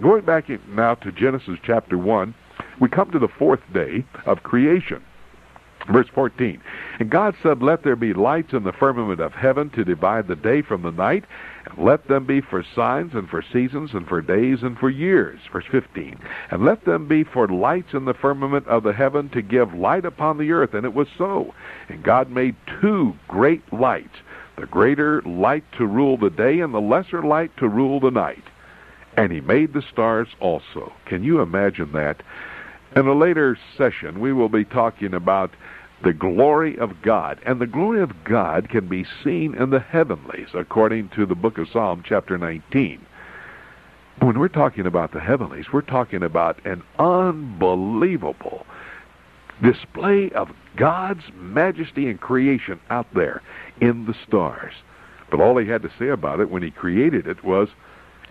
Going back now to Genesis chapter 1, we come to the fourth day of creation. Verse 14. And God said, Let there be lights in the firmament of heaven to divide the day from the night, and let them be for signs and for seasons and for days and for years. Verse 15. And let them be for lights in the firmament of the heaven to give light upon the earth. And it was so. And God made two great lights, the greater light to rule the day and the lesser light to rule the night. And he made the stars also. Can you imagine that? In a later session, we will be talking about the glory of God. And the glory of God can be seen in the heavenlies, according to the book of Psalm, chapter 19. When we're talking about the heavenlies, we're talking about an unbelievable display of God's majesty and creation out there in the stars. But all he had to say about it when he created it was,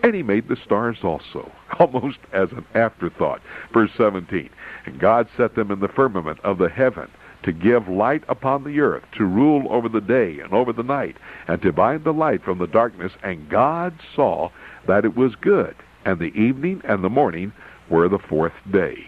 and he made the stars also, almost as an afterthought. Verse 17, And God set them in the firmament of the heaven to give light upon the earth, to rule over the day and over the night, and to bind the light from the darkness. And God saw that it was good. And the evening and the morning were the fourth day.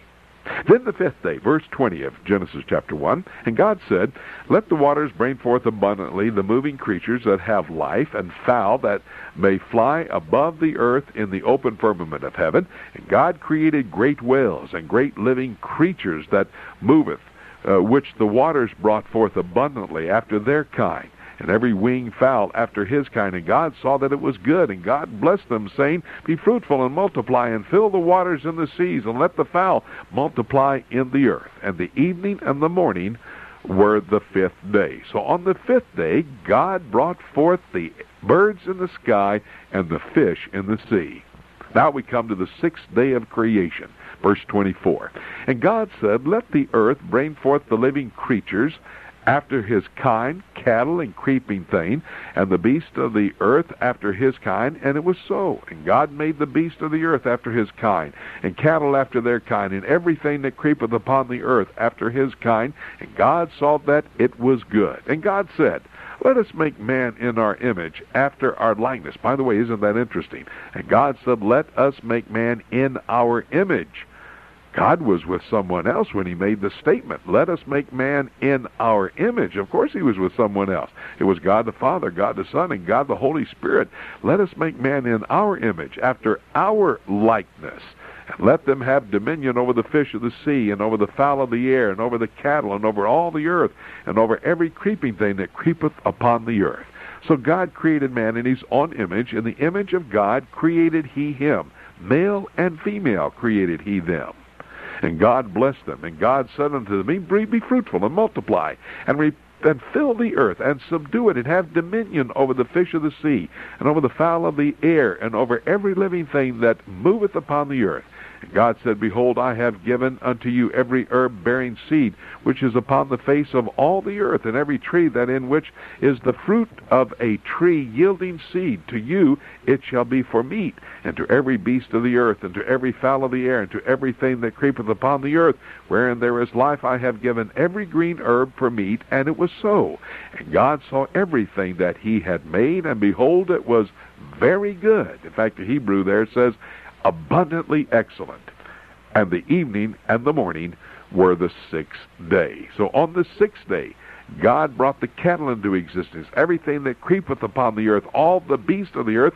Then the fifth day, verse 20 of Genesis chapter 1, and God said, Let the waters bring forth abundantly the moving creatures that have life, and fowl that may fly above the earth in the open firmament of heaven. And God created great whales and great living creatures that moveth, uh, which the waters brought forth abundantly after their kind and every winged fowl after his kind. And God saw that it was good, and God blessed them, saying, Be fruitful and multiply, and fill the waters in the seas, and let the fowl multiply in the earth. And the evening and the morning were the fifth day. So on the fifth day, God brought forth the birds in the sky and the fish in the sea. Now we come to the sixth day of creation. Verse 24. And God said, Let the earth bring forth the living creatures after his kind, cattle and creeping thing, and the beast of the earth after his kind, and it was so. And God made the beast of the earth after his kind, and cattle after their kind, and everything that creepeth upon the earth after his kind. And God saw that it was good. And God said, let us make man in our image, after our likeness. By the way, isn't that interesting? And God said, Let us make man in our image. God was with someone else when he made the statement, let us make man in our image. Of course he was with someone else. It was God the Father, God the Son, and God the Holy Spirit. Let us make man in our image, after our likeness. And let them have dominion over the fish of the sea, and over the fowl of the air, and over the cattle, and over all the earth, and over every creeping thing that creepeth upon the earth. So God created man in his own image. In the image of God created he him. Male and female created he them. And God blessed them. And God said unto them, Be, be fruitful and multiply, and, re- and fill the earth, and subdue it, and have dominion over the fish of the sea, and over the fowl of the air, and over every living thing that moveth upon the earth. God said, Behold, I have given unto you every herb bearing seed, which is upon the face of all the earth, and every tree that in which is the fruit of a tree yielding seed. To you it shall be for meat, and to every beast of the earth, and to every fowl of the air, and to everything that creepeth upon the earth, wherein there is life, I have given every green herb for meat. And it was so. And God saw everything that he had made, and behold, it was very good. In fact, the Hebrew there says, abundantly excellent. And the evening and the morning were the sixth day. So on the sixth day, God brought the cattle into existence, everything that creepeth upon the earth, all the beasts of the earth,